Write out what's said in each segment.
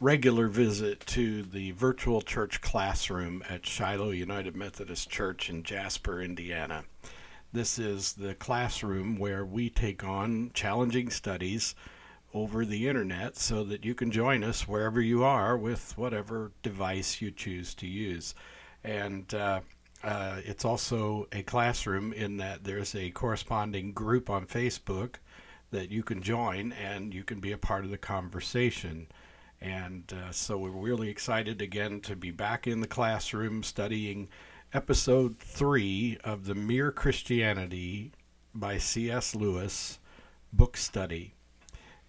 regular visit to the virtual church classroom at Shiloh United Methodist Church in Jasper, Indiana. This is the classroom where we take on challenging studies over the internet so that you can join us wherever you are with whatever device you choose to use. And uh, uh, it's also a classroom in that there's a corresponding group on Facebook that you can join and you can be a part of the conversation. And uh, so we're really excited again to be back in the classroom studying episode three of the Mere Christianity by C.S. Lewis book study.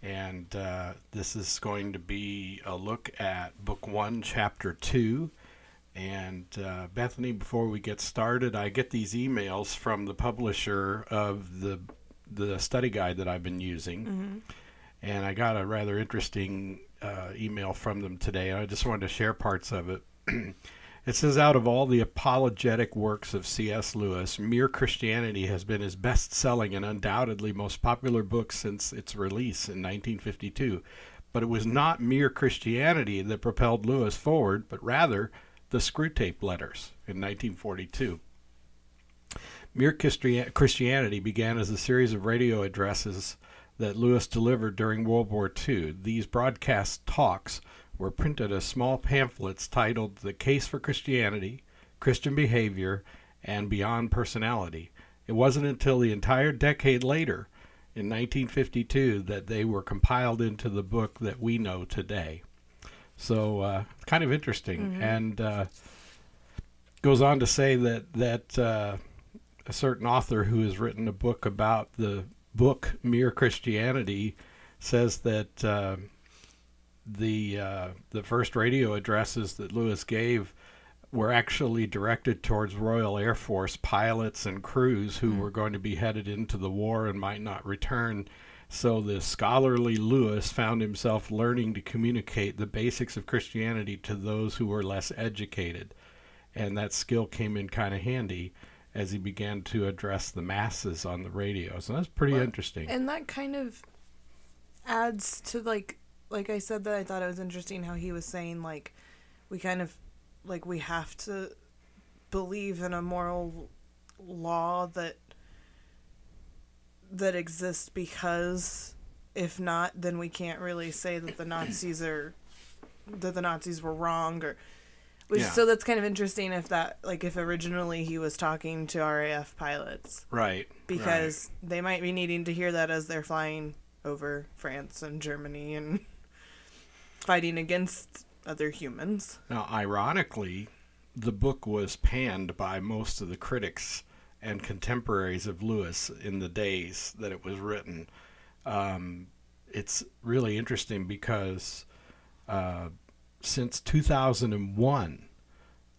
And uh, this is going to be a look at book one, chapter two. And uh, Bethany, before we get started, I get these emails from the publisher of the the study guide that I've been using, Mm-hmm. and I got a rather interesting uh, email from them today. and I just wanted to share parts of it. it says, out of all the apologetic works of C.S. Lewis, Mere Christianity has been his best-selling and undoubtedly most popular book since its release in 1952. But it was not Mere Christianity that propelled Lewis forward, but rather the Screwtape Letters in 1942. Mere Christi- Christianity began as a series of radio addresses that Lewis delivered during World War II. These broadcast talks were printed as small pamphlets titled The Case for Christianity, Christian Behavior, and Beyond Personality. It wasn't until the entire decade later, in 1952, that they were compiled into the book that we know today. So, uh, kind of interesting. And uh, goes on to say that, that uh, a certain author who has written a book about the book Mere Christianity says that uh, the uh, the first radio addresses that Lewis gave were actually directed towards Royal Air Force pilots and crews who were going to be headed into the war and might not return. So the scholarly Lewis found himself learning to communicate the basics of Christianity to those who were less educated. And that skill came in kind of handy as he began to address the masses on the radio. So that's pretty Well, interesting. And that kind of adds to like like I said that I thought it was interesting how he was saying like we kind of like we have to believe in a moral law that that exists because if not then we can't really say that the Nazis are that the Nazis were wrong or which Yeah. so that's kind of interesting if that like if originally he was talking to RAF pilots right. because they might be needing to hear that as they're flying over France and Germany and fighting against other humans. Now, ironically, the book was panned by most of the critics and contemporaries of Lewis in the days that it was written. Um, it's really interesting because uh, since 2001,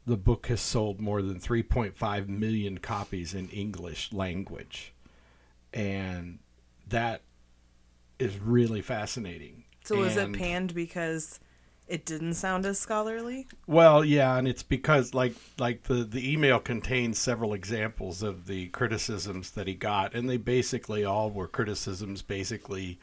the book has sold more than 3.5 million copies in English language. And that is really fascinating. So was it panned because it didn't sound as scholarly? Well, yeah, and it's because like like the the email contains several examples of the criticisms that he got, and they basically all were criticisms, basically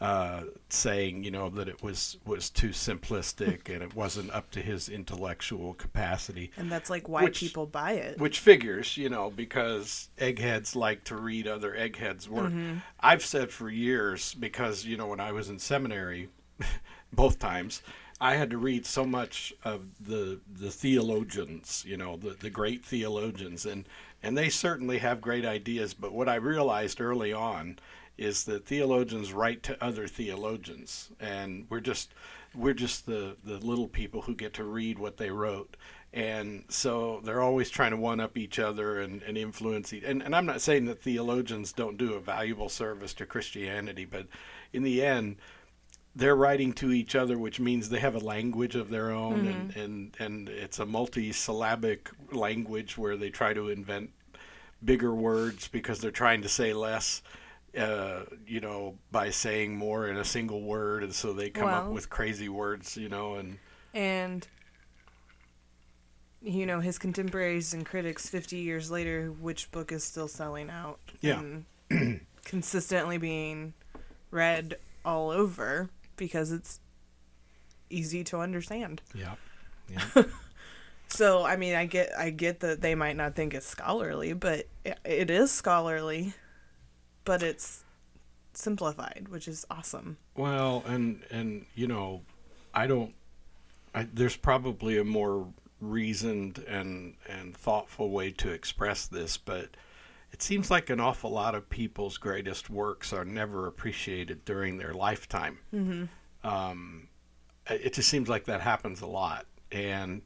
uh, saying you know that it was was too simplistic and it wasn't up to his intellectual capacity. And that's like why Which- people buy it. Which figures, you know, because eggheads like to read other eggheads' work. I've said for years, because, you know, when I was in seminary, both times, I had to read so much of the the theologians, you know, the, the great theologians, and, and they certainly have great ideas. But what I realized early on is that theologians write to other theologians, and we're just we're just the, the little people who get to read what they wrote. And so they're always trying to one up each other and, and influence each and, and I'm not saying that theologians don't do a valuable service to Christianity, but in the end they're writing to each other, which means they have a language of their own, and, mm-hmm. and, and it's a multi-syllabic language where they try to invent bigger words because they're trying to say less, uh, you know, by saying more in a single word, and so they come up with crazy words, you know, and And you know, his contemporaries and critics 50 years later, which book is still selling out Yeah. and consistently being read all over. because it's easy to understand. Yeah. Yeah. So I mean, I get I get that they might not think it's scholarly, but it is scholarly, but it's simplified, which is awesome. well, and and you know, I don't. I, there's probably a more reasoned and and thoughtful way to express this, but it seems like an awful lot of people's greatest works are never appreciated during their lifetime. Mm-hmm. Um, it it just seems like that happens a lot, and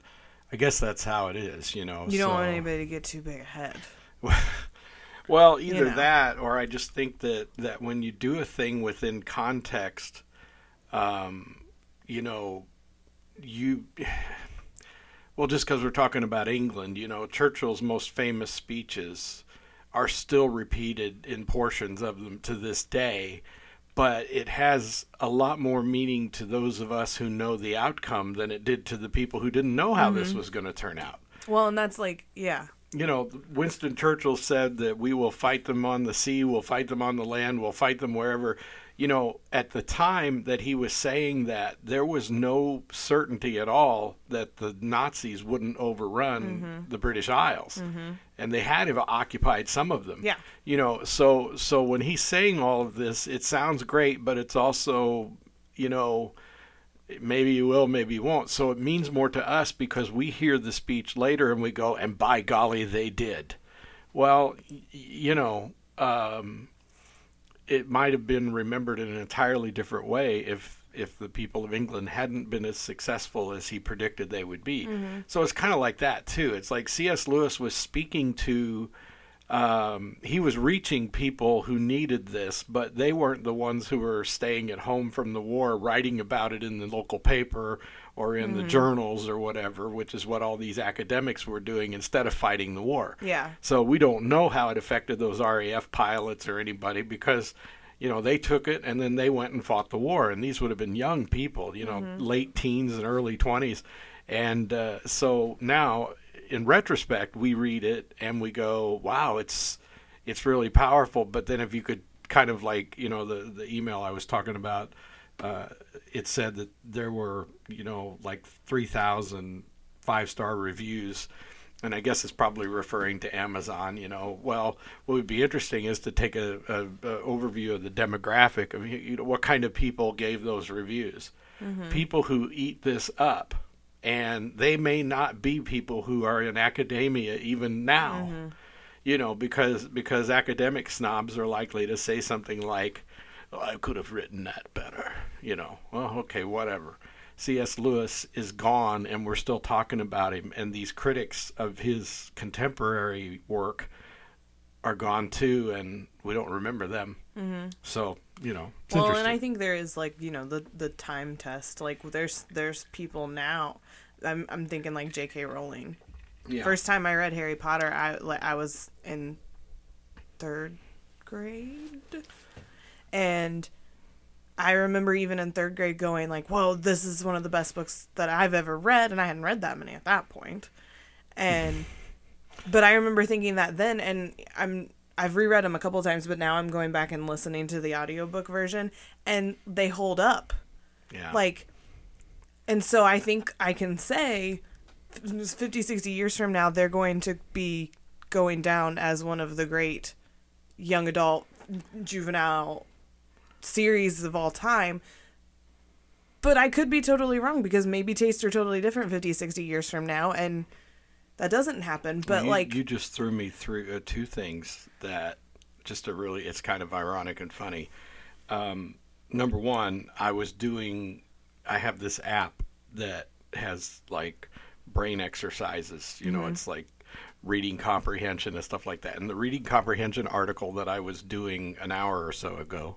I guess that's how it is. You know, You don't want anybody to get too big ahead. Well, either know. that, or I just think that that when you do a thing within context, um, you know, you. Well, just because we're talking about England, you know, Churchill's most famous speeches are still repeated in portions of them to this day, but it has a lot more meaning to those of us who know the outcome than it did to the people who didn't know how this was going to turn out Well, and that's like, yeah, you know, Winston Churchill said that we will fight them on the sea, we'll fight them on the land, we'll fight them wherever. You know, at the time that he was saying that, there was no certainty at all that the Nazis wouldn't overrun mm-hmm. the British Isles. Mm-hmm. And they had occupied some of them. yeah, You know, so so when he's saying all of this, it sounds great, but it's also, you know, maybe you will, maybe you won't. So it means more to us because we hear the speech later and we go, and by golly, they did. Well, you know, um, it might have been remembered in an entirely different way if if the people of England hadn't been as successful as he predicted they would be. So it's kind of like that too. It's like C.S. Lewis was speaking to um, he was reaching people who needed this, but they weren't the ones who were staying at home from the war, writing about it in the local paper or in the journals or whatever, which is what all these academics were doing instead of fighting the war. yeah, So we don't know how it affected those RAF pilots or anybody because, you know, they took it and then they went and fought the war. And these would have been young people, you know, late teens and early 20s. And uh, so now, in retrospect, we read it and we go, wow, it's it's really powerful. But then if you could kind of like, you know, the, the email I was talking about, uh, it said that there were, you know, like 3,000 five star reviews and I guess it's probably referring to Amazon. You know, well, what would be interesting is to take a, a, a overview of the demographic of you know what kind of people gave those reviews. People who eat this up, and they may not be people who are in academia even now. You know, because because academic snobs are likely to say something like, oh, "I could have written that better." You know, well, okay, whatever. C.S. Lewis is gone, and we're still talking about him. And these critics of his contemporary work are gone too, and we don't remember them. Mm-hmm. So you know, it's well, and. I think there is like you know the the time test. Like there's there's people now. I'm I'm thinking like J.K. Rowling. yeah. First time I read Harry Potter, I like I was in third grade, and I remember even in third grade going like, "Whoa, this is one of the best books that I've ever read," and I hadn't read that many at that point. and but I remember thinking that then, and I'm I've reread them a couple times, but now I'm going back and listening to the audiobook version, and they hold up yeah. like and so i think i can say 50 60 years from now they're going to be going down as one of the great young adult juvenile series of all time but i could be totally wrong because maybe tastes are totally different 50 60 years from now and that doesn't happen but you, like you just threw me through uh, two things that just a really it's kind of ironic and funny. Um, number one, I was doing I have this app that has like brain exercises. You know, it's like reading comprehension and stuff like that. And the reading comprehension article that I was doing an hour or so ago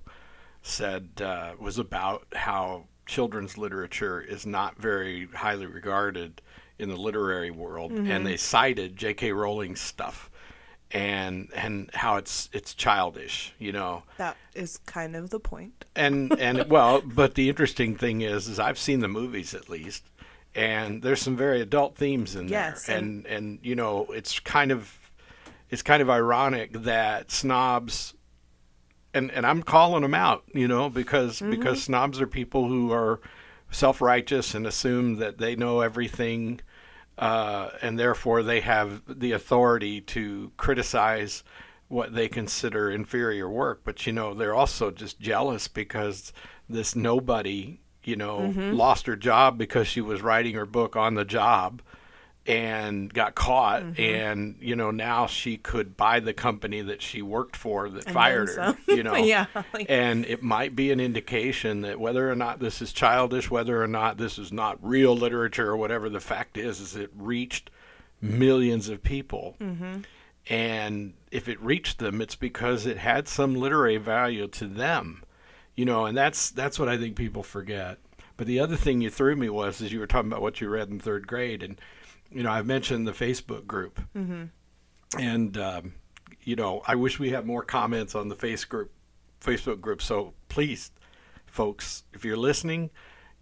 said uh, was about how children's literature is not very highly regarded in the literary world, and they cited J.K. Rowling's stuff and and how it's it's childish, you know. that is kind of the point. And and well, but the interesting thing is, is I've seen the movies at least, and there's some very adult themes in Yes, there, and- and and you know, it's kind of it's kind of ironic that snobs and and I'm calling them out, you know, because Mm-hmm. because snobs are people who are self righteous and assume that they know everything, uh, and therefore they have the authority to criticize what they consider inferior work. But you know, they're also just jealous because this nobody, you know, Mm-hmm. lost her job because she was writing her book on the job and got caught Mm-hmm. and you know now she could buy the company that she worked for that And fired her you know yeah. Like, and it might be an indication that whether or not this is childish whether or not this is not real literature or whatever the fact is is it reached millions of people Mm-hmm. and if it reached them it's because it had some literary value to them you know and that's that's what i think people forget but the other thing you threw me was is you were talking about what you read in third grade and you know i've mentioned the facebook group. Mm-hmm. and um, you know i wish we had more comments on the face group facebook group. So please folks if you're listening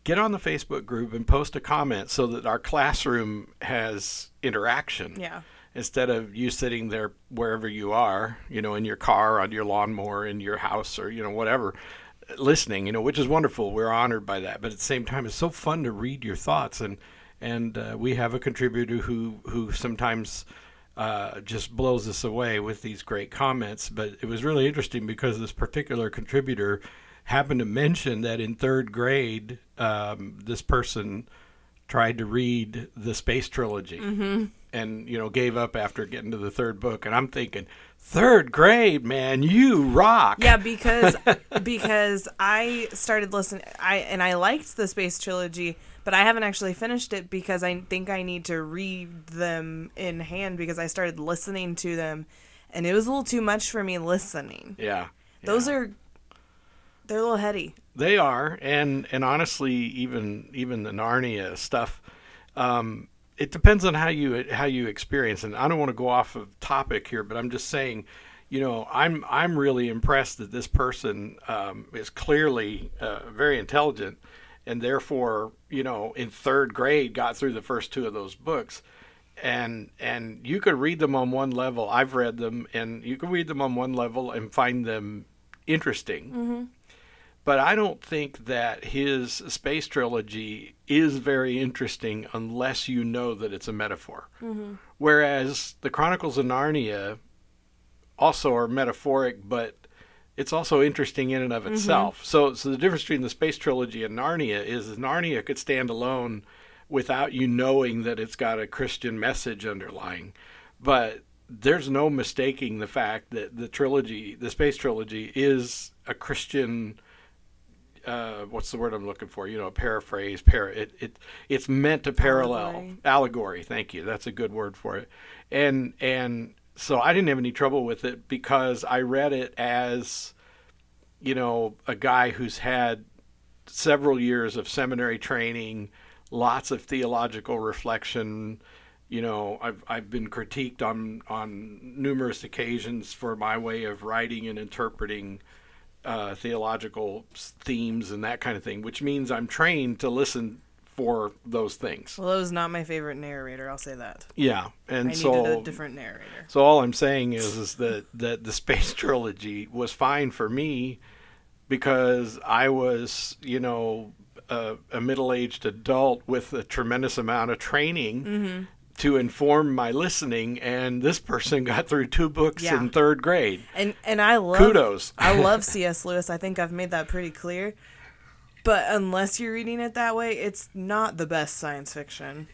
get on the facebook group and post a comment so that our classroom has interaction. Yeah. instead of you sitting there wherever you are you know in your car on your lawnmower in your house or you know whatever listening you know which is wonderful. We're honored by that. But at the same time it's so fun to read your thoughts. And and uh, we have a contributor who who sometimes uh, just blows us away with these great comments. But it was really interesting because this particular contributor happened to mention that in third grade, um, this person tried to read the space trilogy and you know gave up after getting to the third book. And I'm thinking, third grade, man, you rock. Yeah, because because I started listening I and I liked the space trilogy, but I haven't actually finished it because I think I need to read them in hand because I started listening to them and it was a little too much for me listening. yeah. Those yeah. are they're a little heady. They are, and and honestly, even even the Narnia stuff, um, it depends on how you how you experience. And I don't want to go off of topic here, but I'm just saying, you know, I'm I'm really impressed that this person um, is clearly uh, very intelligent, and therefore, you know, in third grade got through the first two of those books. And and you could read them on one level. I've read them, and you can read them on one level and find them interesting Mm-hmm. but I don't think that his space trilogy is very interesting unless you know that it's a metaphor. Mm-hmm. Whereas the Chronicles of Narnia also are metaphoric, but it's also interesting in and of itself. So, so the difference between the space trilogy and Narnia is Narnia could stand alone without you knowing that it's got a Christian message underlying, but there's no mistaking the fact that the trilogy, the space trilogy, is a Christian. Uh, what's the word I'm looking for? You know, a paraphrase. Para, it, it it's meant to parallel Allegory. allegory. Thank you. That's a good word for it. And and so I didn't have any trouble with it because I read it as, you know, a guy who's had several years of seminary training, lots of theological reflection. You know, I've I've been critiqued on on numerous occasions for my way of writing and interpreting uh, theological themes and that kind of thing, which means I'm trained to listen for those things. Well, that was not my favorite narrator. I'll say that. Yeah, and I so needed a different narrator. so all I'm saying is is that that the space trilogy was fine for me because I was, you know, a, a middle-aged adult with a tremendous amount of training Mm-hmm. to inform my listening and this person got through two books Yeah. in 3rd grade. And and I love Kudos. I love C.S. Lewis. I think I've made that pretty clear. But unless you're reading it that way, it's not the best science fiction.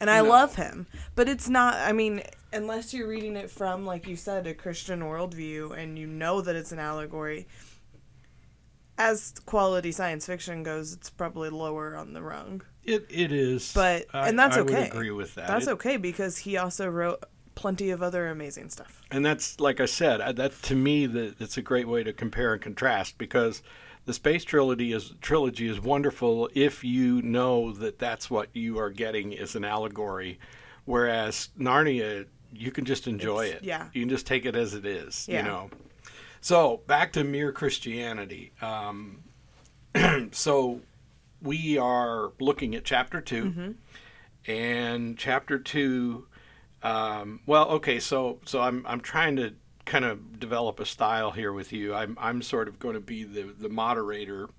And I No. love him, but it's not. I mean, unless you're reading it from, like you said, a Christian worldview, and you know that it's an allegory. As quality science fiction goes, it's probably lower on the rung. It it is. But- I- and that's I okay. agree with that. That's It- okay because he also wrote plenty of other amazing stuff. and that's like I said, that to me that it's a great way to compare and contrast because the space trilogy is trilogy is wonderful if you know that that's what you are getting is an allegory, whereas Narnia you can just enjoy It's- it. yeah. you can just take it as it is. Yeah. You know. So back to mere Christianity. Um, so we are looking at chapter 2 Mm-hmm. and chapter two. Um, well, okay, so so I'm I'm trying to kind of develop a style here with you. I'm I'm sort of going to be the the moderator,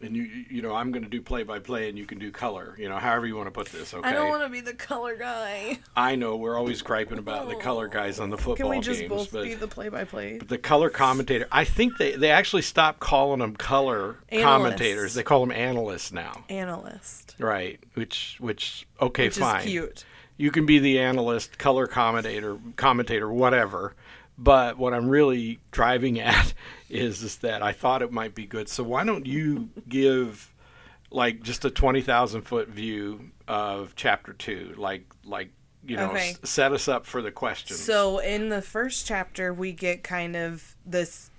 and you you know I'm going to do play by play, and you can do color. You know, however you want to put this. Okay. I don't want to be the color guy. I know we're always griping about the color oh. guys on the football Can we just games, both but be the play-by-play? the color commentator. I think they they actually stopped calling them color commentators. They call them analysts now. Analyst, Right. Which which okay which fine. is cute. you can be the analyst, color commentator, commentator, whatever. But what I'm really driving at is is that I thought it might be good. So why don't you give like just a twenty thousand foot view of chapter two, like like you know Okay. s- set us up for the questions. So in the first chapter, we get kind of this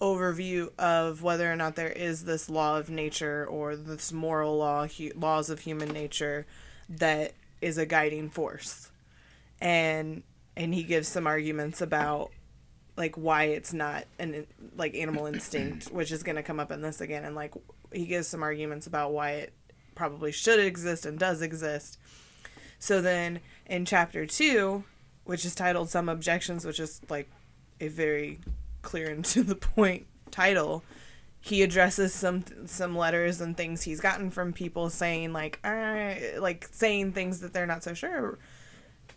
overview of whether or not there is this law of nature or this moral law, hu- laws of human nature, that is a guiding force, and and he gives some arguments about like why it's not an like animal instinct, which is going to come up in this again, and like he gives some arguments about why it probably should exist and does exist. So then in chapter two, which is titled Some Objections, which is like a very clear and to the point title, he addresses some some letters and things he's gotten from people saying like uh, like saying things that they're not so sure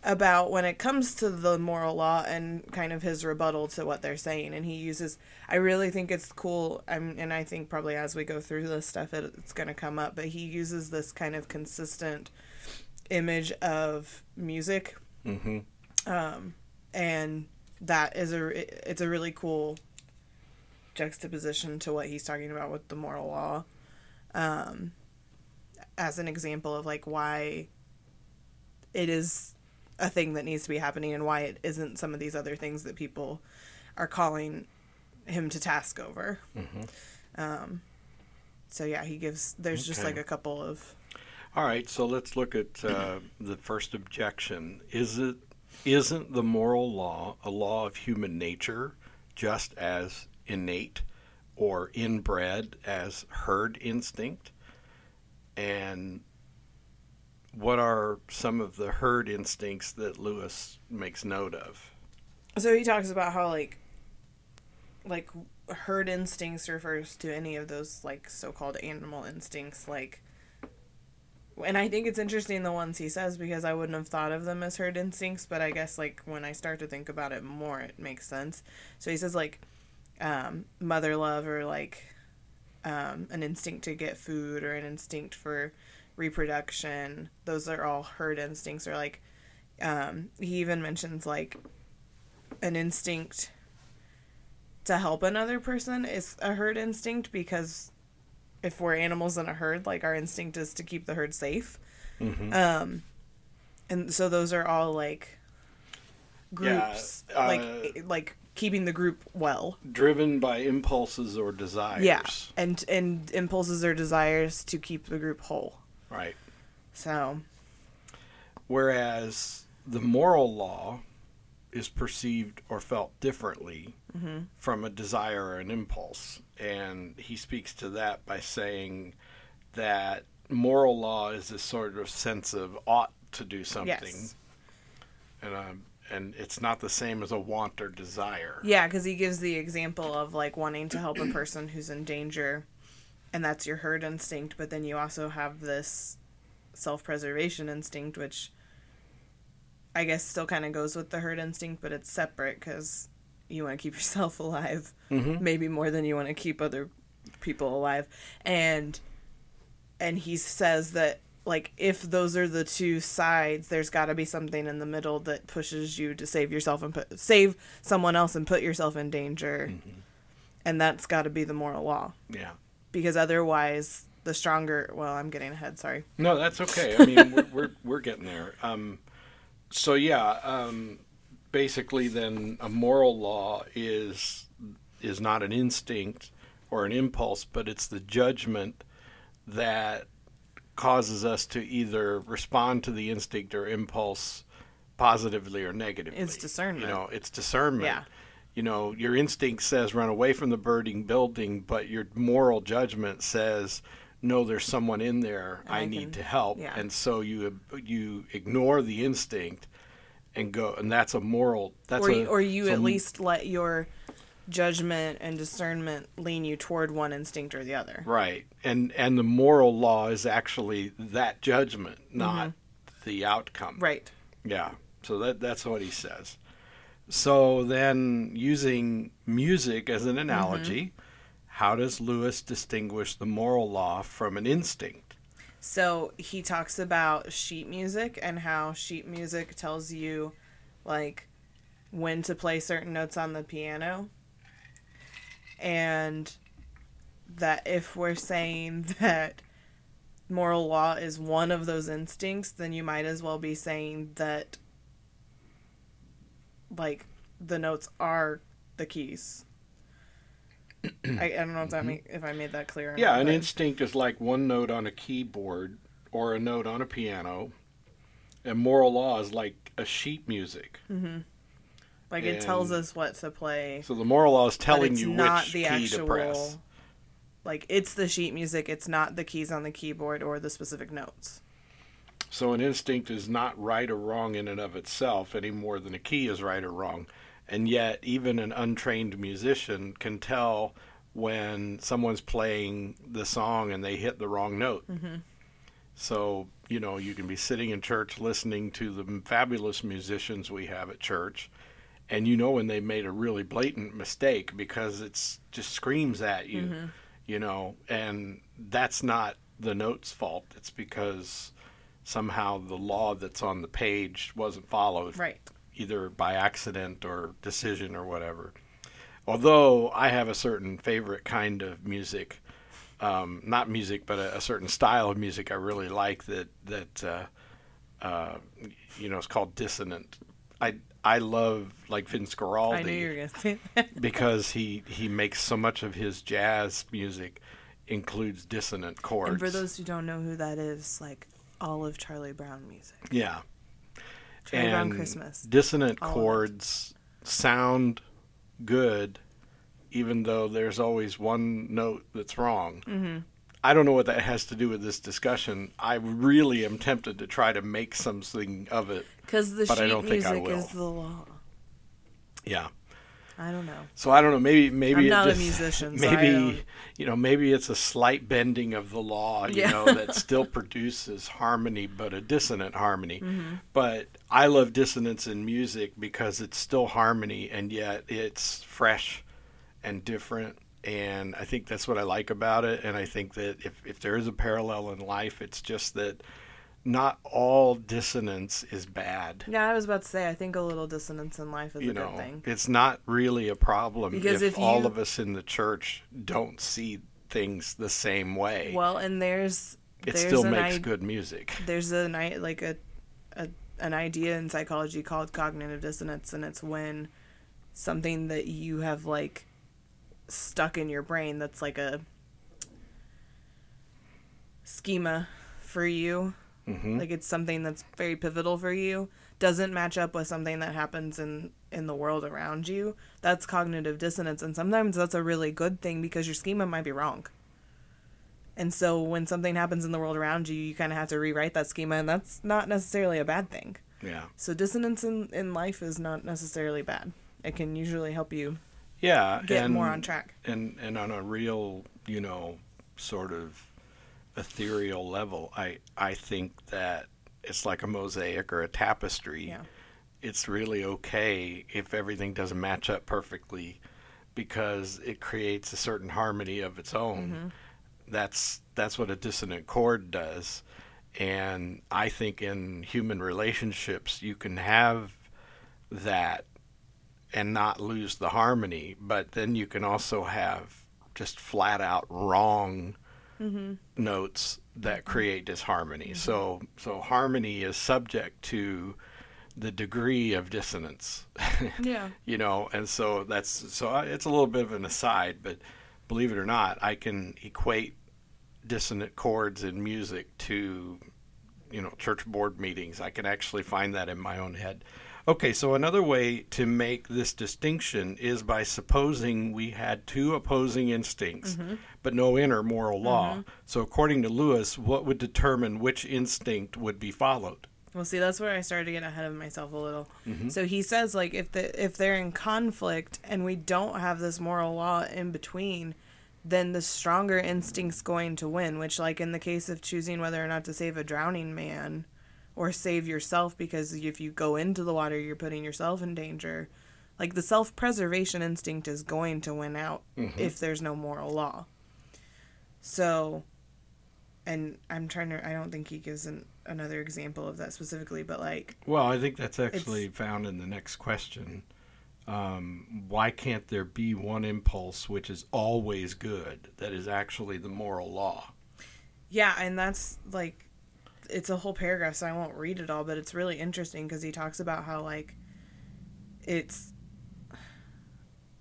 about when it comes to the moral law and kind of his rebuttal to what they're saying. And he uses i really think it's cool I'm, and i think probably as we go through this stuff it, it's going to come up but he uses this kind of consistent image of music. Hmm um, and that is a it's a really cool juxtaposition to what he's talking about with the moral law. Um, as an example of like why it is a thing that needs to be happening and why it isn't some of these other things that people are calling him to task over um, so yeah he gives there's just like a couple of All right, so let's look at uh, the first objection. Is it isn't the moral law a law of human nature just as innate or inbred as herd instinct? And what are some of the herd instincts that Lewis makes note of? So he talks about how like like herd instincts refers to any of those like so-called animal instincts like and I think it's interesting the ones he says because I wouldn't have thought of them as herd instincts, but I guess like when I start to think about it more it makes sense. So he says like um, mother love or like um, an instinct to get food or an instinct for reproduction. Those are all herd instincts or like um, he even mentions like an instinct to help another person is a herd instinct because if we're animals in a herd, like our instinct is to keep the herd safe. Mm-hmm. Um, and so those are all like groups, uh, like like keeping the group well. Driven by impulses or desires. Yeah, and and impulses or desires to keep the group whole. Right. So Whereas the moral law is perceived or felt differently Mm-hmm. from a desire or an impulse. And he speaks to that by saying that moral law is this sort of sense of ought to do something. yes, And, um, and it's not the same as a want or desire. yeah, because he gives the example of like wanting to help a person who's in danger, and that's your herd instinct. But then you also have this self-preservation instinct, which I guess still kind of goes with the herd instinct, but it's separate because you want to keep yourself alive, Mm-hmm. maybe more than you want to keep other people alive, and and he says that like if those are the two sides, there's got to be something in the middle that pushes you to save yourself and put save someone else and put yourself in danger, and that's got to be the moral law Yeah. Because otherwise the stronger. Well, I'm getting ahead. Sorry. No, that's okay. I mean, we're, we're we're getting there. Um, so yeah, um, basically, then a moral law is is not an instinct or an impulse, but it's the judgment that causes us to either respond to the instinct or impulse positively or negatively. It's discernment. You know, it's discernment. Yeah. You know, your instinct says run away from the burning building, but your moral judgment says no, there's someone in there I, I need to help, yeah. and so you you ignore the instinct and go and that's a moral that's or, a, you- or you at least let your judgment and discernment lean you toward one instinct or the other. right and and the moral law is actually that judgment not mm-hmm. the outcome Right. Yeah. So that that's what he says. So then using music as an mm-hmm. analogy, how does Lewis distinguish the moral law from an instinct? So he talks about sheet music and how sheet music tells you like when to play certain notes on the piano. And that if we're saying that moral law is one of those instincts, then you might as well be saying that like the notes are the keys. I, I don't know if that mm-hmm. make, if I made that clear. Yeah, not, an but- instinct is like one note on a keyboard or a note on a piano. And moral law is like a sheet music. Mm-hmm. Like it tells us what to play. So the moral law is telling you not which the key actual, to press. Like it's the sheet music. It's not the keys on the keyboard or the specific notes. So an instinct is not right or wrong in and of itself any more than a key is right or wrong. And yet, even an untrained musician can tell when someone's playing the song and they hit the wrong note. Mm-hmm. So, you know, you can be sitting in church listening to the fabulous musicians we have at church, and you know when they made a really blatant mistake because it's just screams at you, mm-hmm. you know, and that's not the note's fault. It's because somehow the law that's on the page wasn't followed Right. either by accident or decision or whatever. Although I have a certain favorite kind of music, um, not music, but a, a certain style of music I really like that that uh, uh, you know it's called dissonant. I I love like Vince Guaraldi I knew you were gonna say that. because he he makes so much of his jazz music includes dissonant chords. and for those who don't know who that is, like all of Charlie Brown music. yeah, Charlie Brown Christmas. dissonant All chords sound good even though there's always one note that's wrong Mm-hmm. i don't know what that has to do with this discussion i really am tempted to try to make something of it Because the But I sheet don't think I music will. is the law. yeah I don't know. so i don't know maybe maybe I'm not a just, musician, maybe don't- you know maybe it's a slight bending of the law you Yeah. know that still produces harmony but a dissonant harmony Mm-hmm. but i love dissonance in music because it's still harmony and yet it's fresh and different and i think that's what i like about it and i think that if, if there is a parallel in life it's just that not all dissonance is bad Yeah, I was about to say I think a little dissonance in life is you a know good thing. it's not really a problem Because if, if all of us in the church don't see things the same way Well, and there's it there's still makes i- good music there's a night like a, a an idea in psychology called cognitive dissonance and it's when something that you have like stuck in your brain that's like a schema for you hmm like it's something that's very pivotal for you doesn't match up with something that happens in in the world around you. That's cognitive dissonance and sometimes that's a really good thing because your schema might be wrong. And so when something happens in the world around you you kind of have to rewrite that schema and that's not necessarily a bad thing. Yeah. So dissonance in in life is not necessarily bad. It can usually help you yeah get and, more on track. and and on a real you know sort of ethereal level i i think that it's like a mosaic or a tapestry yeah it's really okay if everything doesn't match up perfectly because it creates a certain harmony of its own. Mm-hmm. That's that's what a dissonant chord does. And I think in human relationships you can have that and not lose the harmony, but then you can also have just flat out wrong mm-hmm. notes that create disharmony. So so harmony is subject to the degree of dissonance, yeah you know, and so that's so I- it's a little bit of an aside, but believe it or not, I can equate dissonant chords in music to you know church board meetings. I can actually find that in my own head. Okay, so another way to make this distinction is by supposing we had two opposing instincts, but no inner moral law. So, according to Lewis, what would determine which instinct would be followed? Well, see, that's where I started to get ahead of myself a little. Mhm. So he says like if the if they're in conflict and we don't have this moral law in between, then the stronger instinct's going to win, which like in the case of choosing whether or not to save a drowning man or save yourself because if you go into the water you're putting yourself in danger. Like the self-preservation instinct is going to win out Mhm. if there's no moral law. So and I'm trying to I don't think he gives an, another example of that specifically, but like Well, I think that's actually found in the next question. Um, why can't there be one impulse which is always good that is actually the moral law? Yeah, and that's like it's a whole paragraph, so I won't read it all, but it's really interesting because he talks about how like it's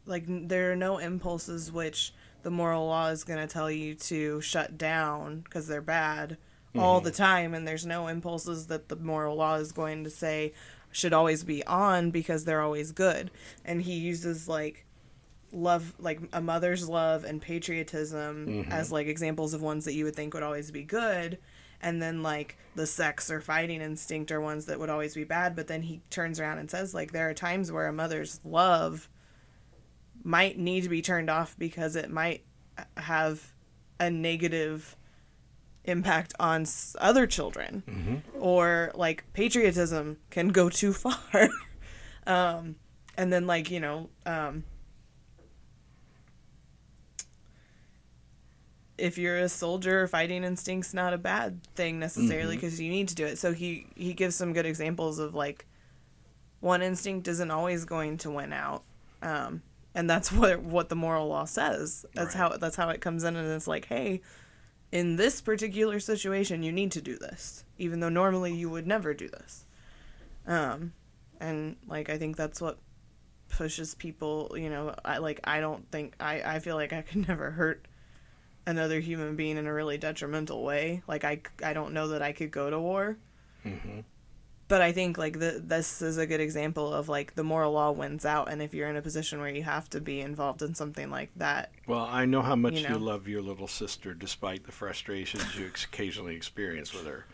like there are no impulses which the moral law is going to tell you to shut down because they're bad all the mm-hmm. time, and there's no impulses that the moral law is going to say should always be on because they're always good. And he uses like love like a mother's love and patriotism mm-hmm. as like examples of ones that you would think would always be good and then like the sex or fighting instinct are ones that would always be bad but then he turns around and says like there are times where a mother's love might need to be turned off because it might have a negative impact on other children Mm-hmm. or like patriotism can go too far um and then like you know um if you're a soldier fighting instinct's not a bad thing necessarily because you need to do it. So he he gives some good examples of like one instinct isn't always going to win out um and that's what what the moral law says. That's Right. how that's how it comes in and it's like hey in this particular situation you need to do this even though normally you would never do this. Um and like i think that's what pushes people you know i like i don't think i i feel like i could never hurt another human being in a really detrimental way like i i don't know that i could go to war Mm-hmm. but I think like the, this is a good example of like the moral law wins out, and if you're in a position where you have to be involved in something like that, Well, I know how much You you, love your little sister, despite the frustrations you occasionally experience with her.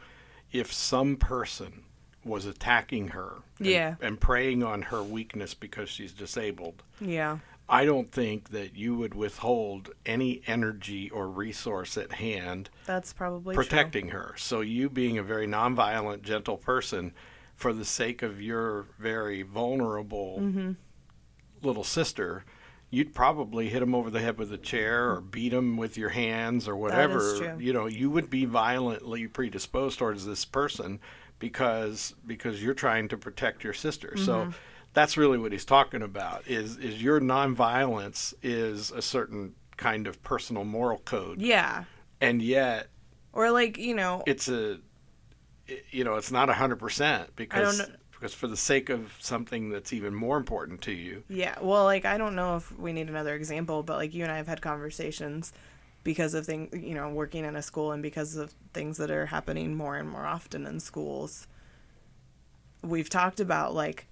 If some person was attacking her, and, Yeah. and preying on her weakness because she's disabled, yeah, I don't think that you would withhold any energy or resource at hand that's probably true. protecting her. So you being a very nonviolent, gentle person, for the sake of your very vulnerable Mm-hmm. little sister, you'd probably hit him over the head with a chair or beat him with your hands or whatever. true. You know, you would be violently predisposed towards this person because because you're trying to protect your sister. Mm-hmm. So that's really what he's talking about is is your nonviolence is a certain kind of personal moral code Yeah, and yet or like you know, it's a you know it's not a hundred percent because know. because for the sake of something that's even more important to you yeah. Well, like I don't know if we need another example, but like you and I have had conversations because of things, you know, working in a school and because of things that are happening more and more often in schools. We've talked about like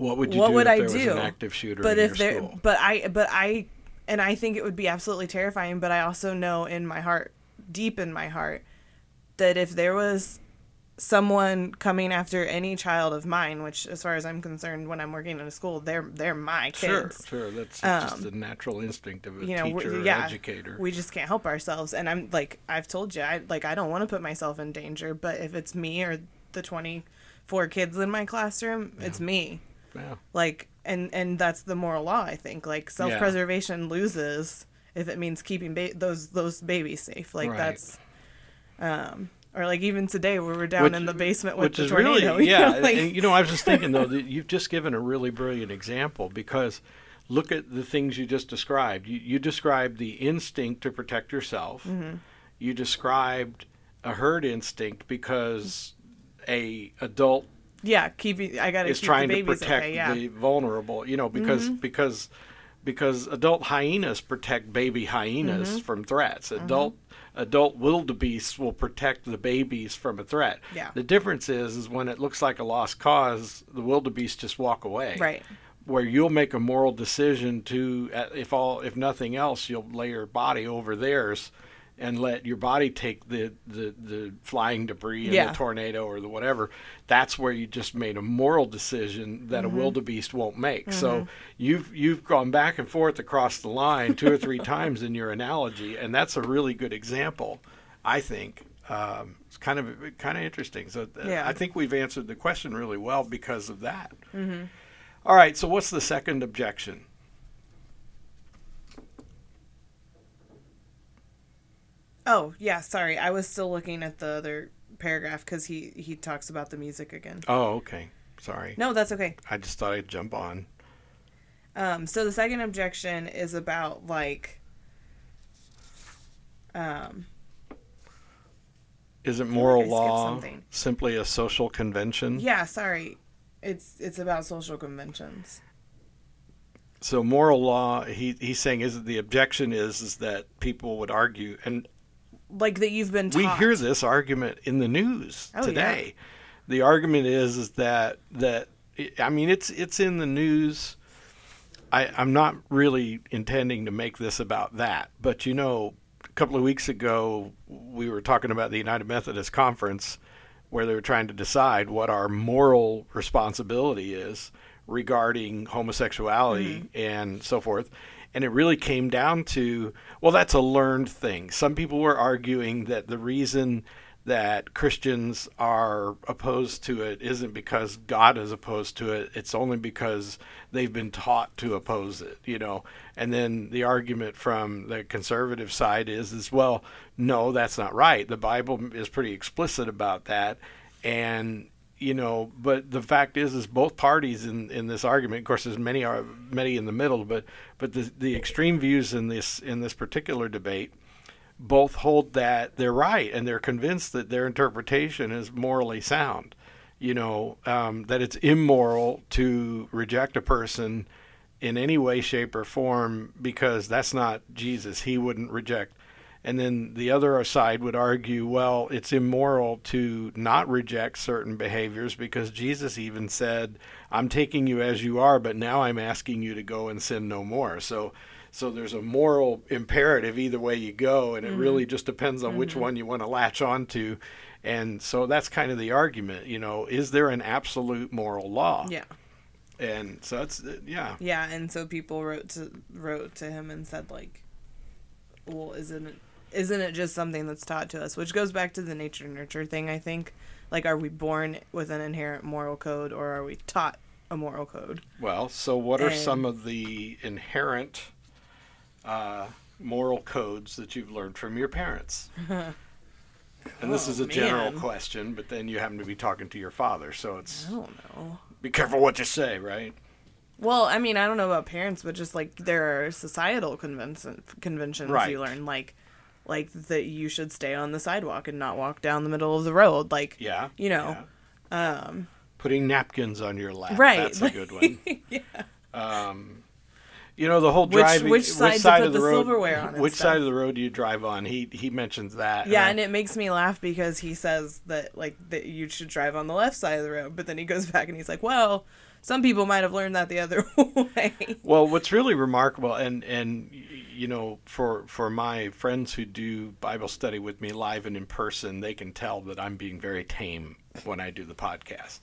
what would you What do would if I there was do? an active shooter but in if your there school? but i but i and i think it would be absolutely terrifying but i also know in my heart deep in my heart that if there was someone coming after any child of mine which as far as i'm concerned when i'm working in a school they're they're my kids. Sure sure. that's Um, just the natural instinct of a you know teacher or yeah educator. we just can't help ourselves. And i'm like i've told you i like i don't want to put myself in danger but if it's me or the 24 kids in my classroom it's me yeah. Like and and that's the moral law i think. Like self-preservation loses if it means keeping ba- those those babies safe. Like Right. that's um or like even today where we're down Which- in the basement with the tornado really you yeah know, like- and, you know i was just thinking though that you've just given a really brilliant example because look at the things you just described. You, you described the instinct to protect yourself. Mm-hmm. you described a herd instinct because a adult yeah keeping i gotta is keep trying to protect okay yeah the vulnerable you know because Mm-hmm. because because adult hyenas protect baby hyenas Mm-hmm. from threats adult adult wildebeests will protect the babies from a threat Yeah. the difference is is when it looks like a lost cause the wildebeest just walk away right where you'll make a moral decision to uh, if all if nothing else you'll lay your body over theirs and let your body take the, the, the flying debris and Yeah. the tornado or the whatever, that's where you just made a moral decision that a mm-hmm. wildebeest won't make. So mm-hmm. you've you've gone back and forth across the line two or three times in your analogy, and that's a really good example, I think. Um, it's kind of kind of interesting. So th- Yeah. I think we've answered the question really well because of that. Mm-hmm. All right. So what's the second objection? Oh yeah, sorry. I was still looking at the other paragraph because he he talks about the music again. Oh, okay. Sorry. No, that's okay. I just thought I'd jump on. Um, so the second objection is about like, um, Is it moral law something. simply a social convention? yeah, sorry, it's it's about social conventions. So moral law, he he's saying is the objection is is that people would argue, and Like that you've been taught. we hear this argument in the news Oh, today. The argument is is that that I mean it's it's in the news. I, I'm not really intending to make this about that, but you know, a couple of weeks ago we were talking about the United Methodist Conference, where they were trying to decide what our moral responsibility is regarding homosexuality mm-hmm. and so forth. And it really came down to, well, that's a learned thing. Some people were arguing that the reason that Christians are opposed to it isn't because God is opposed to it. It's only because they've been taught to oppose it, you know. And then the argument from the conservative side is, is well, no, that's not right. The Bible is pretty explicit about that. And you know, but the fact is, is both parties in, in this argument. Of course, there's many are many in the middle, but but the the extreme views in this in this particular debate both hold that they're right and they're convinced that their interpretation is morally sound. You know, um, that it's immoral to reject a person in any way, shape, or form because that's not Jesus. He wouldn't reject. And then the other side would argue, well, it's immoral to not reject certain behaviors because Jesus even said, I'm taking you as you are, but now I'm asking you to go and sin no more. So so there's a moral imperative either way you go, and it really mm-hmm. just depends on which mm-hmm. one you want to latch onto. And so that's kind of the argument, you know, is there an absolute moral law? Yeah, And so that's uh, yeah. yeah, and so people wrote to wrote to him and said like, well, isn't it isn't it just something that's taught to us? Which goes back to the nature nurture thing. I think, like, are we born with an inherent moral code, or are we taught a moral code? Well, so what are And- some of the inherent uh, moral codes that you've learned from your parents? and this Oh, is a general man. question, but then you happen to be talking to your father, so it's I don't know. be careful what you say, right? Well, I mean, I don't know about parents, but just like there are societal convention conventions Right. you learn, like like that you should stay on the sidewalk and not walk down the middle of the road, like Yeah. you know, yeah. um, Putting napkins on your lap. right? That's a good one. yeah. Um, you know the whole Which- driving. which side to put of the, the road? silverware on Which stuff. side of the road do you drive on? He he mentions that. Yeah, I- and it makes me laugh because he says that like that you should drive on the left side of the road, but then he goes back and he's like, "Well, some people might have learned that the other way." Well, what's really remarkable, and and you know, for for my friends who do Bible study with me live and in person, they can tell that I'm being very tame when I do the podcast.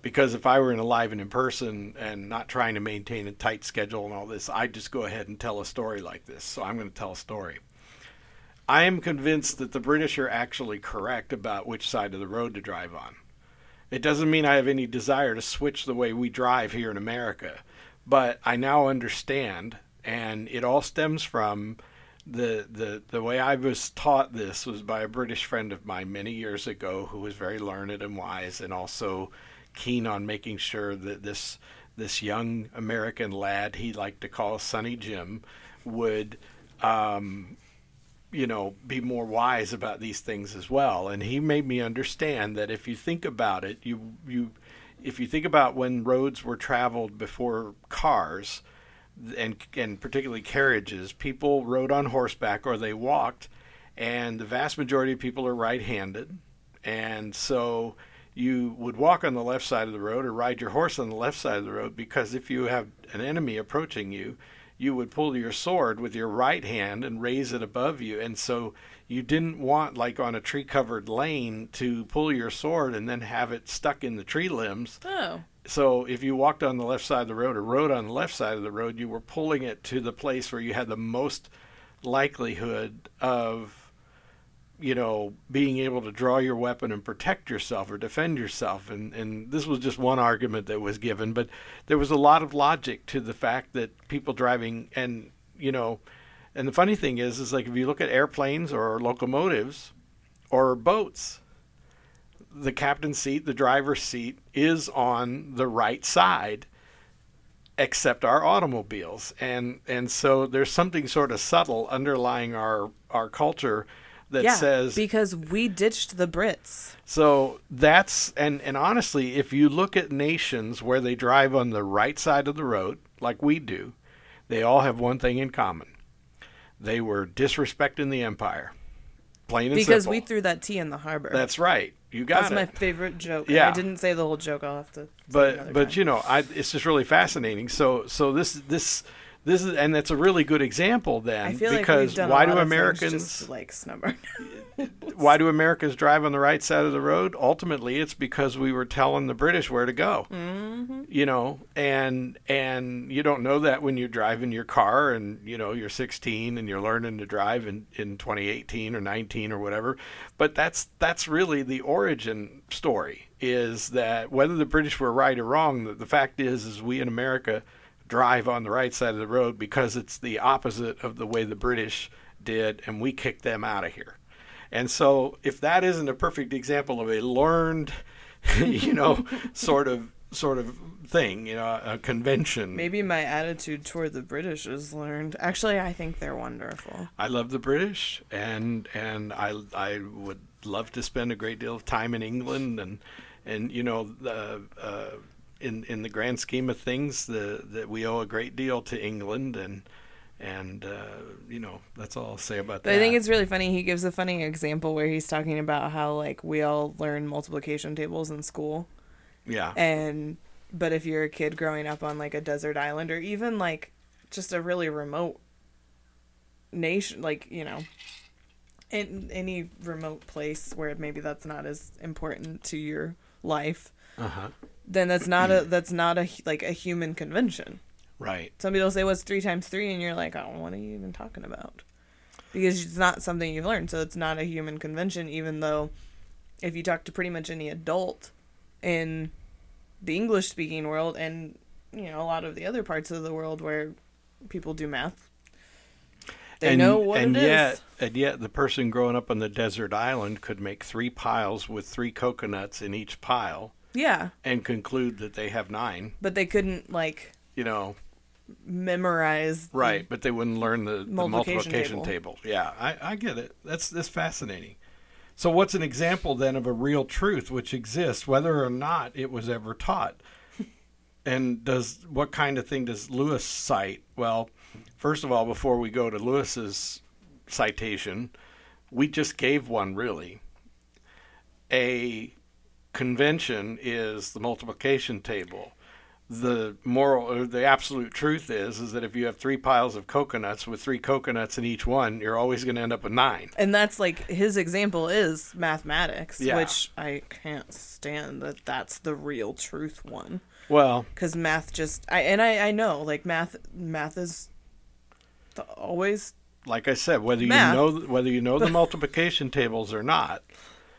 Because if I were in a live and in person and not trying to maintain a tight schedule and all this, I'd just go ahead and tell a story like this. So I'm going to tell a story. I am convinced that the British are actually correct about which side of the road to drive on. It doesn't mean I have any desire to switch the way we drive here in America, but I now understand, and it all stems from the the the way I was taught this was by a British friend of mine many years ago who was very learned and wise, and also keen on making sure that this this young American lad he liked to call Sonny Jim would um, you know, be more wise about these things as well. And he made me understand that if you think about it, you you if you think about when roads were traveled before cars and and particularly carriages, people rode on horseback or they walked, and the vast majority of people are right-handed, and so you would walk on the left side of the road or ride your horse on the left side of the road because if you have an enemy approaching you, you would pull your sword with your right hand and raise it above you. And so you didn't want, like on a tree covered lane, to pull your sword and then have it stuck in the tree limbs. Oh. So if you walked on the left side of the road or rode on the left side of the road, you were pulling it to the place where you had the most likelihood of you know, being able to draw your weapon and protect yourself or defend yourself. And, and this was just one argument that was given, but there was a lot of logic to the fact that people driving and, you know, and the funny thing is, is like if you look at airplanes or locomotives or boats, the captain's seat, the driver's seat is on the right side except our automobiles. And and so there's something sort of subtle underlying our our culture that yeah, says because we ditched the Brits. so that's and and honestly, if you look at nations where they drive on the right side of the road, like we do, they all have one thing in common: they were disrespecting the empire. Plain and simple. Because simple. we threw that tea in the harbor. That's right. You got That's it. my favorite joke. Yeah. I didn't say the whole joke. I'll have to. say but but time. you know, I, it's just really fascinating. So so this this this is and that's a really good example then I feel like because done why a do Americans like snub our why do Americans drive on the right side of the road? Ultimately, it's because we were telling the British where to go. Mm-hmm. You know, and and you don't know that when you're driving your car and you know you're 16 and you're learning to drive in in 2018 or 19 or whatever. But that's that's really the origin story. Is that whether the British were right or wrong? The, the fact is, is we in America drive on the right side of the road because it's the opposite of the way the British did, and we kicked them out of here. And so, if that isn't a perfect example of a learned, you know, sort of sort of thing, you know, a convention. Maybe my attitude toward the British is learned. Actually, I think they're wonderful. I love the British, and and I I would love to spend a great deal of time in England, and and you know the. Uh, in, in the grand scheme of things, the that we owe a great deal to England, and and uh, you know that's all I'll say about But that. I think it's really funny. He gives a funny example where he's talking about how like we all learn multiplication tables in school, yeah, and but if you're a kid growing up on like a desert island or even like just a really remote nation, like you know, in any remote place where maybe that's not as important to your life, uh huh, then that's not a that's not a like a human convention. right, Somebody will say, "What's three times three? and you're like, "Oh, what are you even talking about?" Because it's not something you've learned, so it's not a human convention. Even though, if you talk to pretty much any adult in the English-speaking world, and you know a lot of the other parts of the world where people do math, they and, know what and it is. yet, And yet, the person growing up on the desert island could make three piles with three coconuts in each pile Yeah, and conclude that they have nine. but they couldn't like You know, memorize. the- right? But they wouldn't learn the, the Multiplication multiplication table. table. Yeah, I, I get it. That's that's fascinating. So, what's an example then of a real truth which exists, whether or not it was ever taught? and does what kind of thing does Lewis cite? Well, first of all, before we go to Lewis's citation, we just gave one really. A convention is the multiplication table. The moral or the absolute truth is is that if you have three piles of coconuts with three coconuts in each one, you're always going to end up with nine. And that's like his example is mathematics, Yeah. which I can't stand that that's the real truth one. Well, because math just I and I I know like math math is th- always like I said, whether Math. you know whether you know the multiplication tables or not,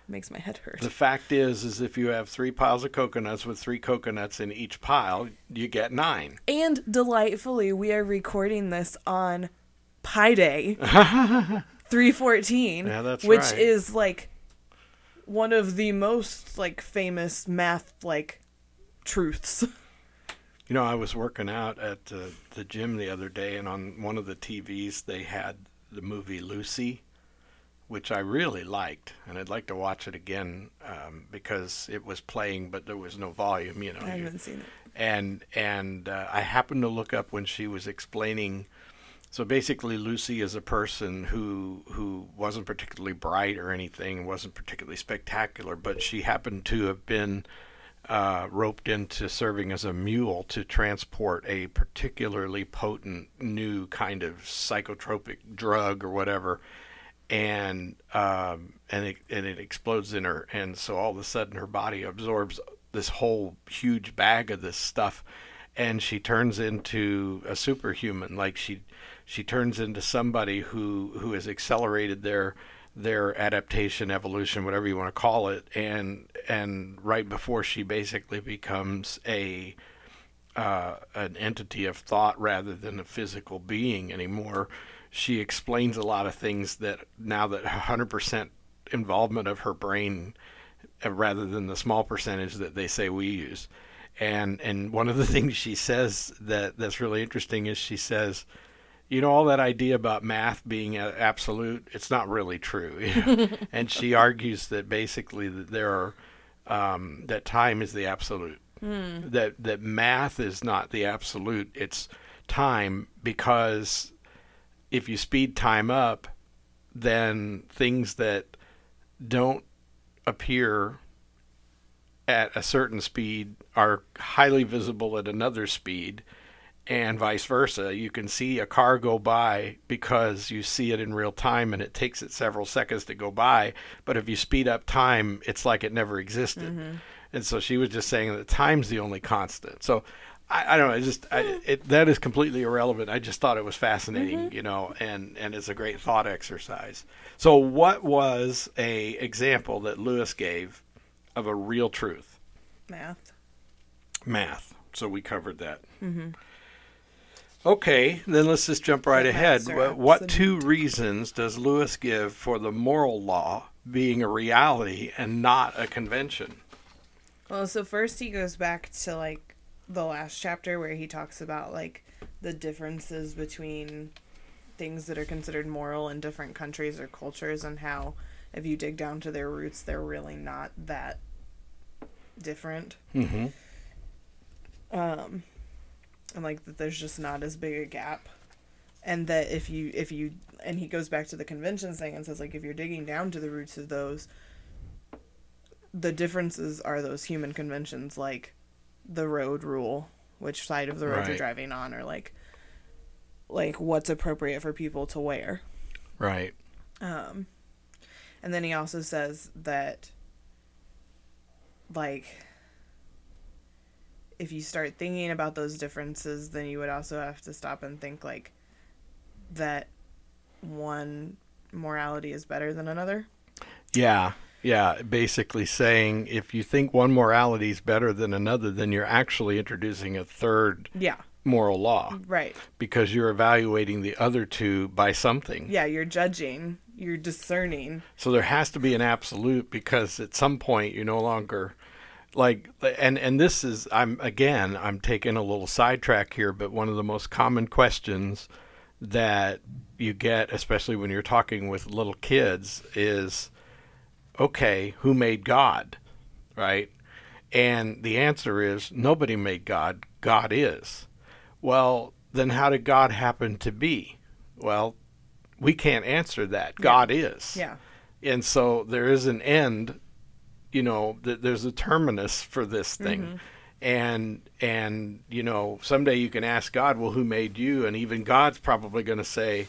makes my head hurt. the fact is is if you have three piles of coconuts with three coconuts in each pile, you get nine. And delightfully, we are recording this on Pi Day, three fourteen, Yeah, that's which right. is like one of the most like famous math like truths. You know, I was working out at uh, the gym the other day, and on one of the TVs they had the movie Lucy, which I really liked, and I'd like to watch it again um, because it was playing, but there was no volume. You know, I haven't seen it. and and uh, I happened to look up when she was explaining. So basically, Lucy is a person who who wasn't particularly bright or anything, wasn't particularly spectacular, but she happened to have been uh, roped into serving as a mule to transport a particularly potent new kind of psychotropic drug or whatever, and um, and it and it explodes in her, and so all of a sudden her body absorbs this whole huge bag of this stuff, and she turns into a superhuman. Like she she turns into somebody who who has accelerated their their adaptation, evolution, whatever you want to call it, and and right before she basically becomes a uh, an entity of thought rather than a physical being anymore, she explains a lot of things that now that 100% involvement of her brain, uh, rather than the small percentage that they say we use, and and one of the things she says that that's really interesting is she says you know all that idea about math being absolute it's not really true. And she argues that basically that there are um, that time is the absolute. Mm. that that math is not the absolute it's time because if you speed time up then things that don't appear at a certain speed are highly visible at another speed and vice versa. You can see a car go by because you see it in real time and it takes it several seconds to go by. But if you speed up time, it's like it never existed. Mm-hmm. And so she was just saying that time's the only constant. So I, I don't know. It just I, it, that is completely irrelevant. I just thought it was fascinating, mm-hmm. you know, and and it's a great thought exercise. So what was a example that Lewis gave of a real truth? Math. Math. So we covered that. Mm-hmm. Okay, then let's just jump right ahead. What, what two reasons does Lewis give for the moral law being a reality and not a convention? Well, so first he goes back to like the last chapter where he talks about like the differences between things that are considered moral in different countries or cultures and how if you dig down to their roots they're really not that different. Mm-hmm. Um and like that there's just not as big a gap and that if you if you and he goes back to the conventions thing and says like if you're digging down to the roots of those the differences are those human conventions like the road rule which side of the road right. you're driving on or like like what's appropriate for people to wear right um and then he also says that like if you start thinking about those differences, then you would also have to stop and think like that one morality is better than another. Yeah. Yeah, basically saying if you think one morality is better than another, then you're actually introducing a third yeah. moral law. Right. Because you're evaluating the other two by something. Yeah, you're judging, you're discerning. So there has to be an absolute because at some point you no longer like and and this is i'm again i'm taking a little sidetrack here but one of the most common questions that you get especially when you're talking with little kids is okay who made god right? And the answer is nobody made god god is. Well then how did god happen to be? Well we can't answer that. Yeah. god is. Yeah. And so there is an end you know th- there's a terminus for this thing. Mm-hmm. and and you know someday you can ask god well who made you? And even god's probably going to say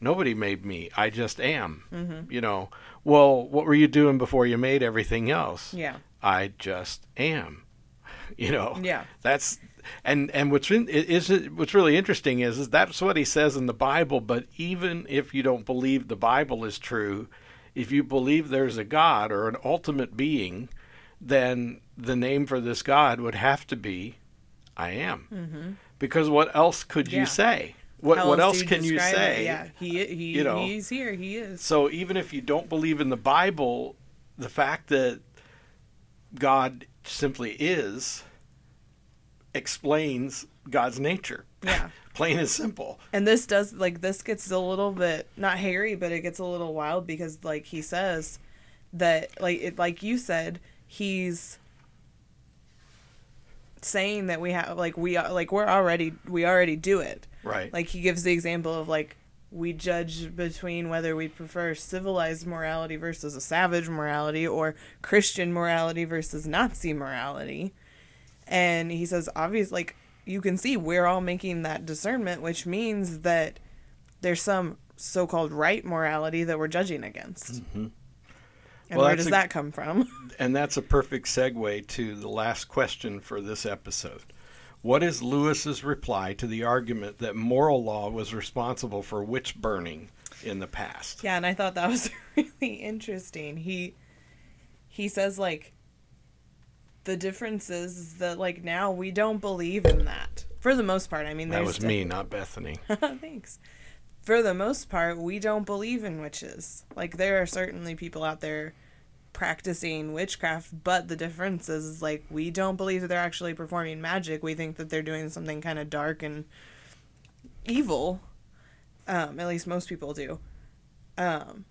nobody made me i just am mm-hmm. you know well what were you doing before you made everything else yeah i just am you know yeah that's and and what's in, is what's really interesting is, is that's what he says in the bible but even if you don't believe the bible is true if you believe there's a God or an ultimate being, then the name for this God would have to be I am. Mm-hmm. Because what else could yeah. you say? What what else, else can you say? It? Yeah, he he you know, he's here. He is. So even if you don't believe in the Bible, the fact that God simply is explains God's nature. Yeah. Plain and simple. And this does like this gets a little bit not hairy, but it gets a little wild because like he says that like it like you said, he's saying that we have like we are like we're already we already do it. Right. Like he gives the example of like we judge between whether we prefer civilized morality versus a savage morality or Christian morality versus Nazi morality. And he says, obviously, like, you can see we're all making that discernment, which means that there's some so called right morality that we're judging against. Mm-hmm. And Well, where does a- that come from? And that's a perfect segue to the last question for this episode. What is Lewis's reply to the argument that moral law was responsible for witch burning in the past? Yeah, and I thought that was really interesting. He he says like the difference is that like now we don't believe in that. For the most part. I mean That was me, not Bethany. Thanks. For the most part, we don't believe in witches. Like there are certainly people out there practicing witchcraft, but the difference is, is like we don't believe that they're actually performing magic. We think that they're doing something kind of dark and evil. Um, at least most people do. Um,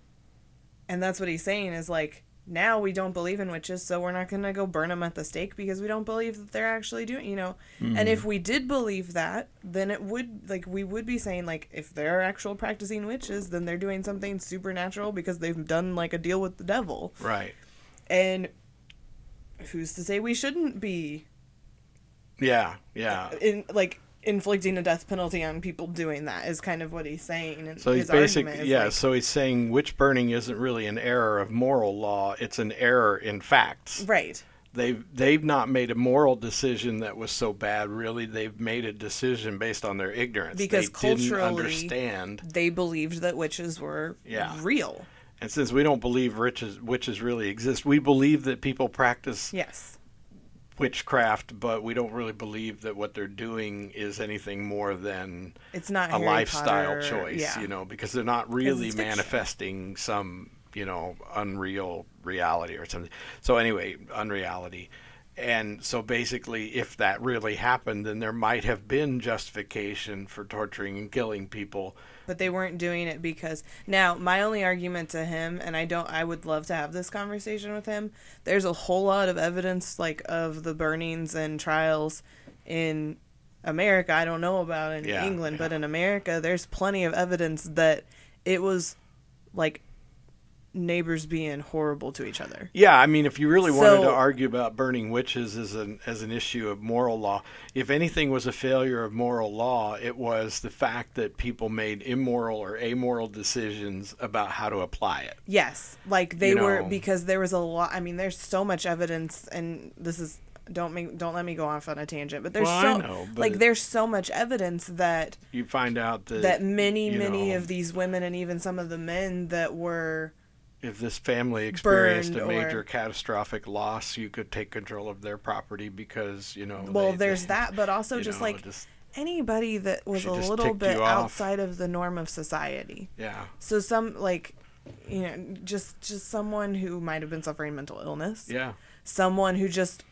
and that's what he's saying is like now we don't believe in witches, so we're not gonna go burn them at the stake because we don't believe that they're actually doing, you know. And if mm. we did believe that, then it would like we would be saying like if they're actual practicing witches, then they're doing something supernatural because they've done like a deal with the devil. Right. And who's to say we shouldn't be Yeah, yeah. in like inflicting a death penalty on people doing that is kind of what he's saying. And So he's basically yeah. like, so he's saying witch burning isn't really an error of moral law; it's an error in facts. right. They've they've not made a moral decision that was so bad. Really, they've made a decision based on their ignorance. Because they culturally- understand. They believed that witches were Yeah. real. And since we don't believe witches witches really exist, we believe that people practice Yes. Witchcraft, but we don't really believe that what they're doing is anything more than It's not a Harry lifestyle Potter, choice, Yeah. you know, because they're not really manifesting some, you know, unreal reality or something. So anyway, unreality. And so basically if that really happened, then there might have been justification for torturing and killing people. but they weren't doing it because now my only argument to him and i don't i would love to have this conversation with him there's a whole lot of evidence like of the burnings and trials in america i don't know about in Yeah, england but in america there's plenty of evidence that it was like neighbors being horrible to each other Yeah, I mean, if you really wanted to argue about burning witches as an as an issue of moral law, if anything was a failure of moral law, it was the fact that people made immoral or amoral decisions about how to apply it. Yes, like they You were know. because there was a lot. I mean, there's so much evidence, and this is don't make don't let me go off on a tangent. But there's Well, so know, but like there's so much evidence that You find out that that many many know, of these women and even some of the men that were if this family experienced a major or- catastrophic loss, you could take control of their property because you know. well, they- there's they- that, but also just know, like just- anybody that was a little bit outside of the norm of society. yeah, So some like you know just just someone who might have been suffering mental illness. yeah, Someone who just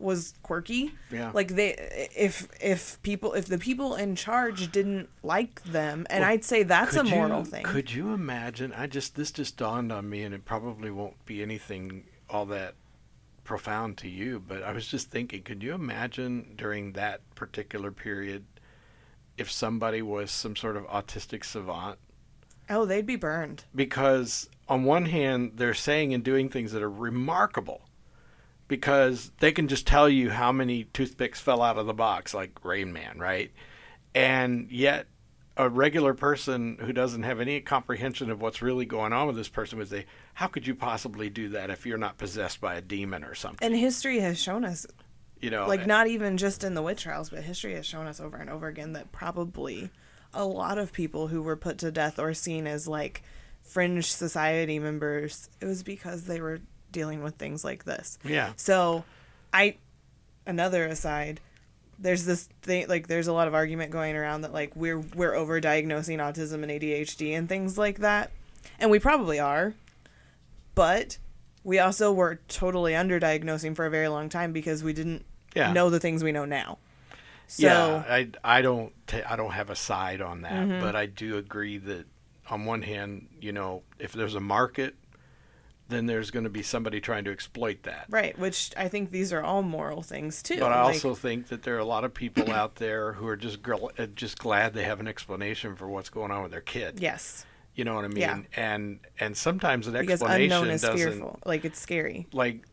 was quirky. yeah. like they if if people if the people in charge didn't like them and Well, i'd say that's a moral you, thing Could you imagine? I just this just dawned on me, and it probably won't be anything all that profound to you. But I was just thinking, could you imagine during that particular period if somebody was some sort of autistic savant? oh they'd be burned Because on one hand, they're saying and doing things that are remarkable. Because they can just tell you how many toothpicks fell out of the box, like Rain Man, right? And yet, a regular person who doesn't have any comprehension of what's really going on with this person would say, "How could you possibly do that if you're not possessed by a demon or something?" and history has shown us You know, like eh, not even just in the witch trials but history has shown us over and over again that probably a lot of people who were put to death or seen as like fringe society members it was because they were dealing with things like this yeah, So, I another aside, there's this thing like there's a lot of argument going around that like we're we're overdiagnosing autism and ADHD and things like that. And we probably are. But we also were totally underdiagnosing for a very long time because we didn't yeah, know the things we know now. So, yeah. I I don't ta- I don't have a side on that, Mm-hmm. but I do agree that on one hand, you know, if there's a market, then there's going to be somebody trying to exploit that. Right, which I think these are all moral things too. But I Like, also think that there are a lot of people out there who are just gl- uh, just glad they have an explanation for what's going on with their kid. yes, You know what I mean? Yeah. And and sometimes an because explanation unknown is doesn't fearful. Like it's scary. like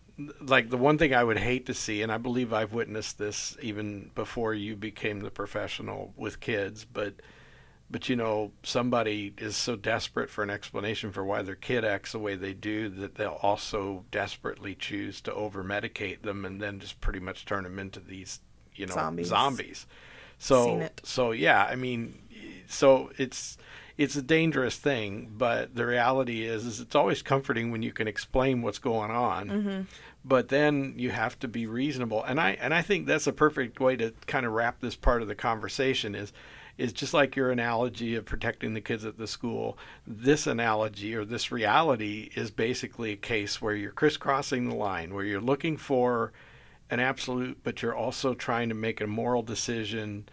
like the one thing I would hate to see, and I believe I've witnessed this even before you became the professional with kids, but but you know somebody is so desperate for an explanation for why their kid acts the way they do that they'll also desperately choose to over medicate them and then just pretty much turn them into these you know Zombies. zombies. So so yeah, I mean, so it's it's a dangerous thing, but the reality is, is it's always comforting when you can explain what's going on. Mm-hmm. But then you have to be reasonable, and I and I think that's a perfect way to kind of wrap this part of the conversation is is just like your analogy of protecting the kids at the school. This analogy or this reality is basically a case where you're crisscrossing the line, where you're looking for an absolute, but you're also trying to make a moral decision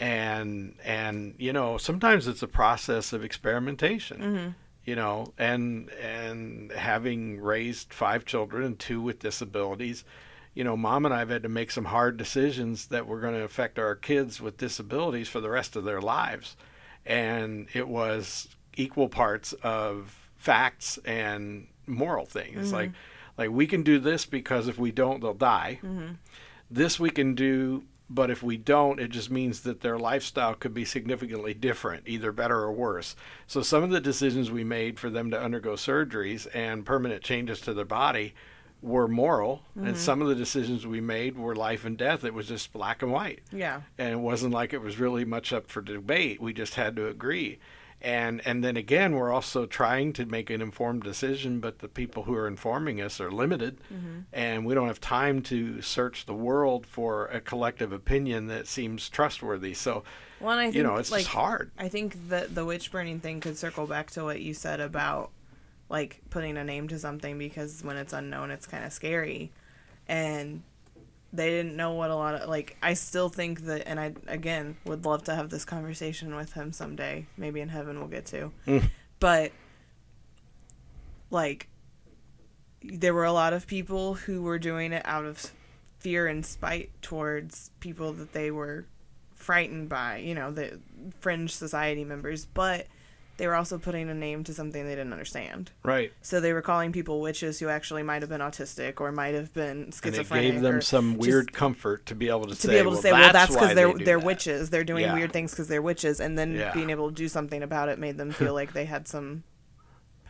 and and you know sometimes it's a process of experimentation Mm-hmm. you know and and having raised five children and two with disabilities you know mom and i've had to make some hard decisions that were going to affect our kids with disabilities for the rest of their lives. And it was equal parts of facts and moral things. Like like we can do this because if we don't they'll die. Mm-hmm. this we can do but if we don't it just means that their lifestyle could be significantly different either better or worse. So some of the decisions we made for them to undergo surgeries and permanent changes to their body were moral and mm-hmm. some of the decisions we made were life and death it was just black and white Yeah. and it wasn't like it was really much up for debate. We just had to agree. And and then again, we're also trying to make an informed decision, but the people who are informing us are limited, mm-hmm. and we don't have time to search the world for a collective opinion that seems trustworthy. So, Well, I think you know, it's like just hard. I think that the witch burning thing could circle back to what you said about like putting a name to something because when it's unknown, it's kind of scary, and they didn't know what a lot of like. I still think that, and I again would love to have this conversation with him someday. Maybe in heaven we'll get to, Mm. but like there were a lot of people who were doing it out of fear and spite towards people that they were frightened by, you know, the fringe society members, but they were also putting a name to something they didn't understand. Right. So they were calling people witches who actually might have been autistic or might have been And it schizophrenic. gave them some weird comfort to be able to, to say, be able to well, say, well, that's because they're they they're that." witches. They're doing Yeah. weird things because they're witches, and then Yeah. being able to do something about it made them feel like they had some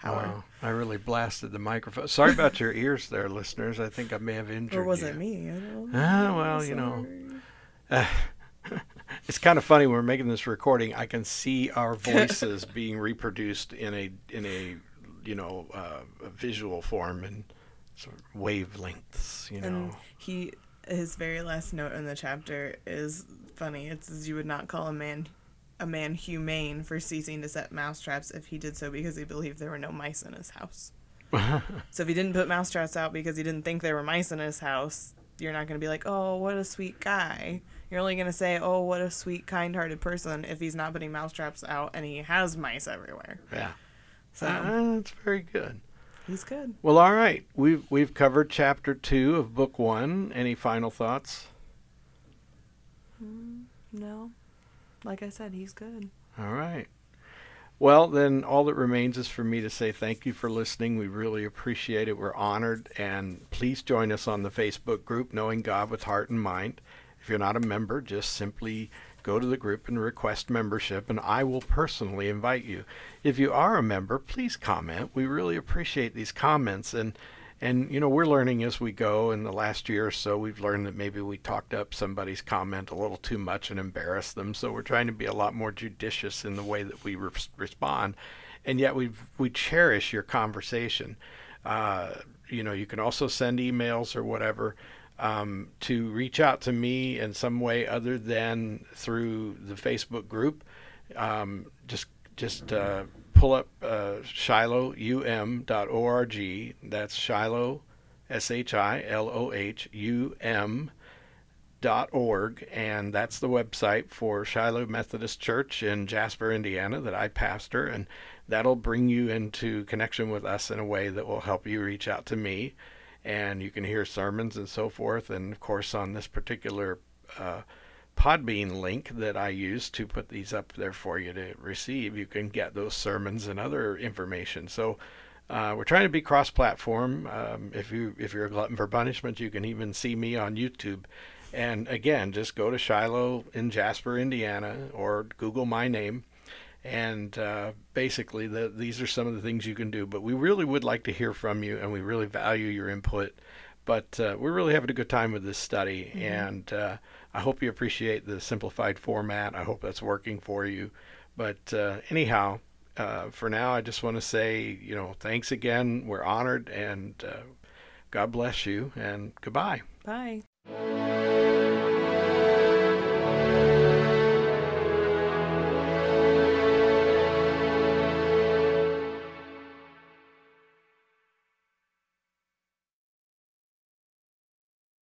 power. Wow, I really blasted the microphone. Sorry about your ears there, listeners. I think I may have injured you. Or was you. it me? I don't Ah, well, you know. Sorry. it's kind of funny when we're making this recording. I can see our voices being reproduced in a in a you know uh, a visual form and sort of wavelengths. You know, And he, his very last note in the chapter is funny. It says, "You would not call a man, a man humane for ceasing to set mousetraps if he did so because he believed there were no mice in his house." so if he didn't put mousetraps out because he didn't think there were mice in his house, you're not going to be like, "Oh, what a sweet guy." You're only going to say, "Oh, what a sweet, kind-hearted person" if he's not putting mousetraps out and he has mice everywhere. yeah, So Ah, that's very good. he's good. Well, all right, we've we've covered chapter two of book one. Any final thoughts? No, like I said, he's good. All right. Well, then all that remains is for me to say thank you for listening. We really appreciate it. We're honored. And please join us on the Facebook group, Knowing God with Heart and Mind. If you're not a member, just simply go to the group and request membership, and I will personally invite you. If you are a member, please comment. We really appreciate these comments. And and you know we're learning as we go in the last year or so we've learned that maybe we talked up somebody's comment a little too much and embarrassed them so we're trying to be a lot more judicious in the way that we re- respond and yet we we cherish your conversation uh, you know you can also send emails or whatever um, to reach out to me in some way other than through the facebook group. Um, just just uh, pull up uh, shilohum.org. That's Shiloh, S H I L O H U M org, and that's the website for Shiloh Methodist Church in Jasper, Indiana, that I pastor, and that'll bring you into connection with us in a way that will help you reach out to me, and you can hear sermons and so forth. And of course, on this particular uh, Podbean link that I use to put these up there for you to receive, you can get those sermons and other information. So. Uh, we're trying to be cross-platform. Um, if you if you're a glutton for punishment, you can even see me on YouTube and again, just go to Shiloh in Jasper, Indiana, or Google my name. And uh, basically, the, these are some of the things you can do. But we really would like to hear from you, and we really value your input. But uh, we're really having a good time with this study, mm-hmm. and uh, I hope you appreciate the simplified format. I hope that's working for you. But uh, anyhow, uh, for now, I just want to say, you know, thanks again. We're honored, and uh, God bless you, and goodbye. Bye.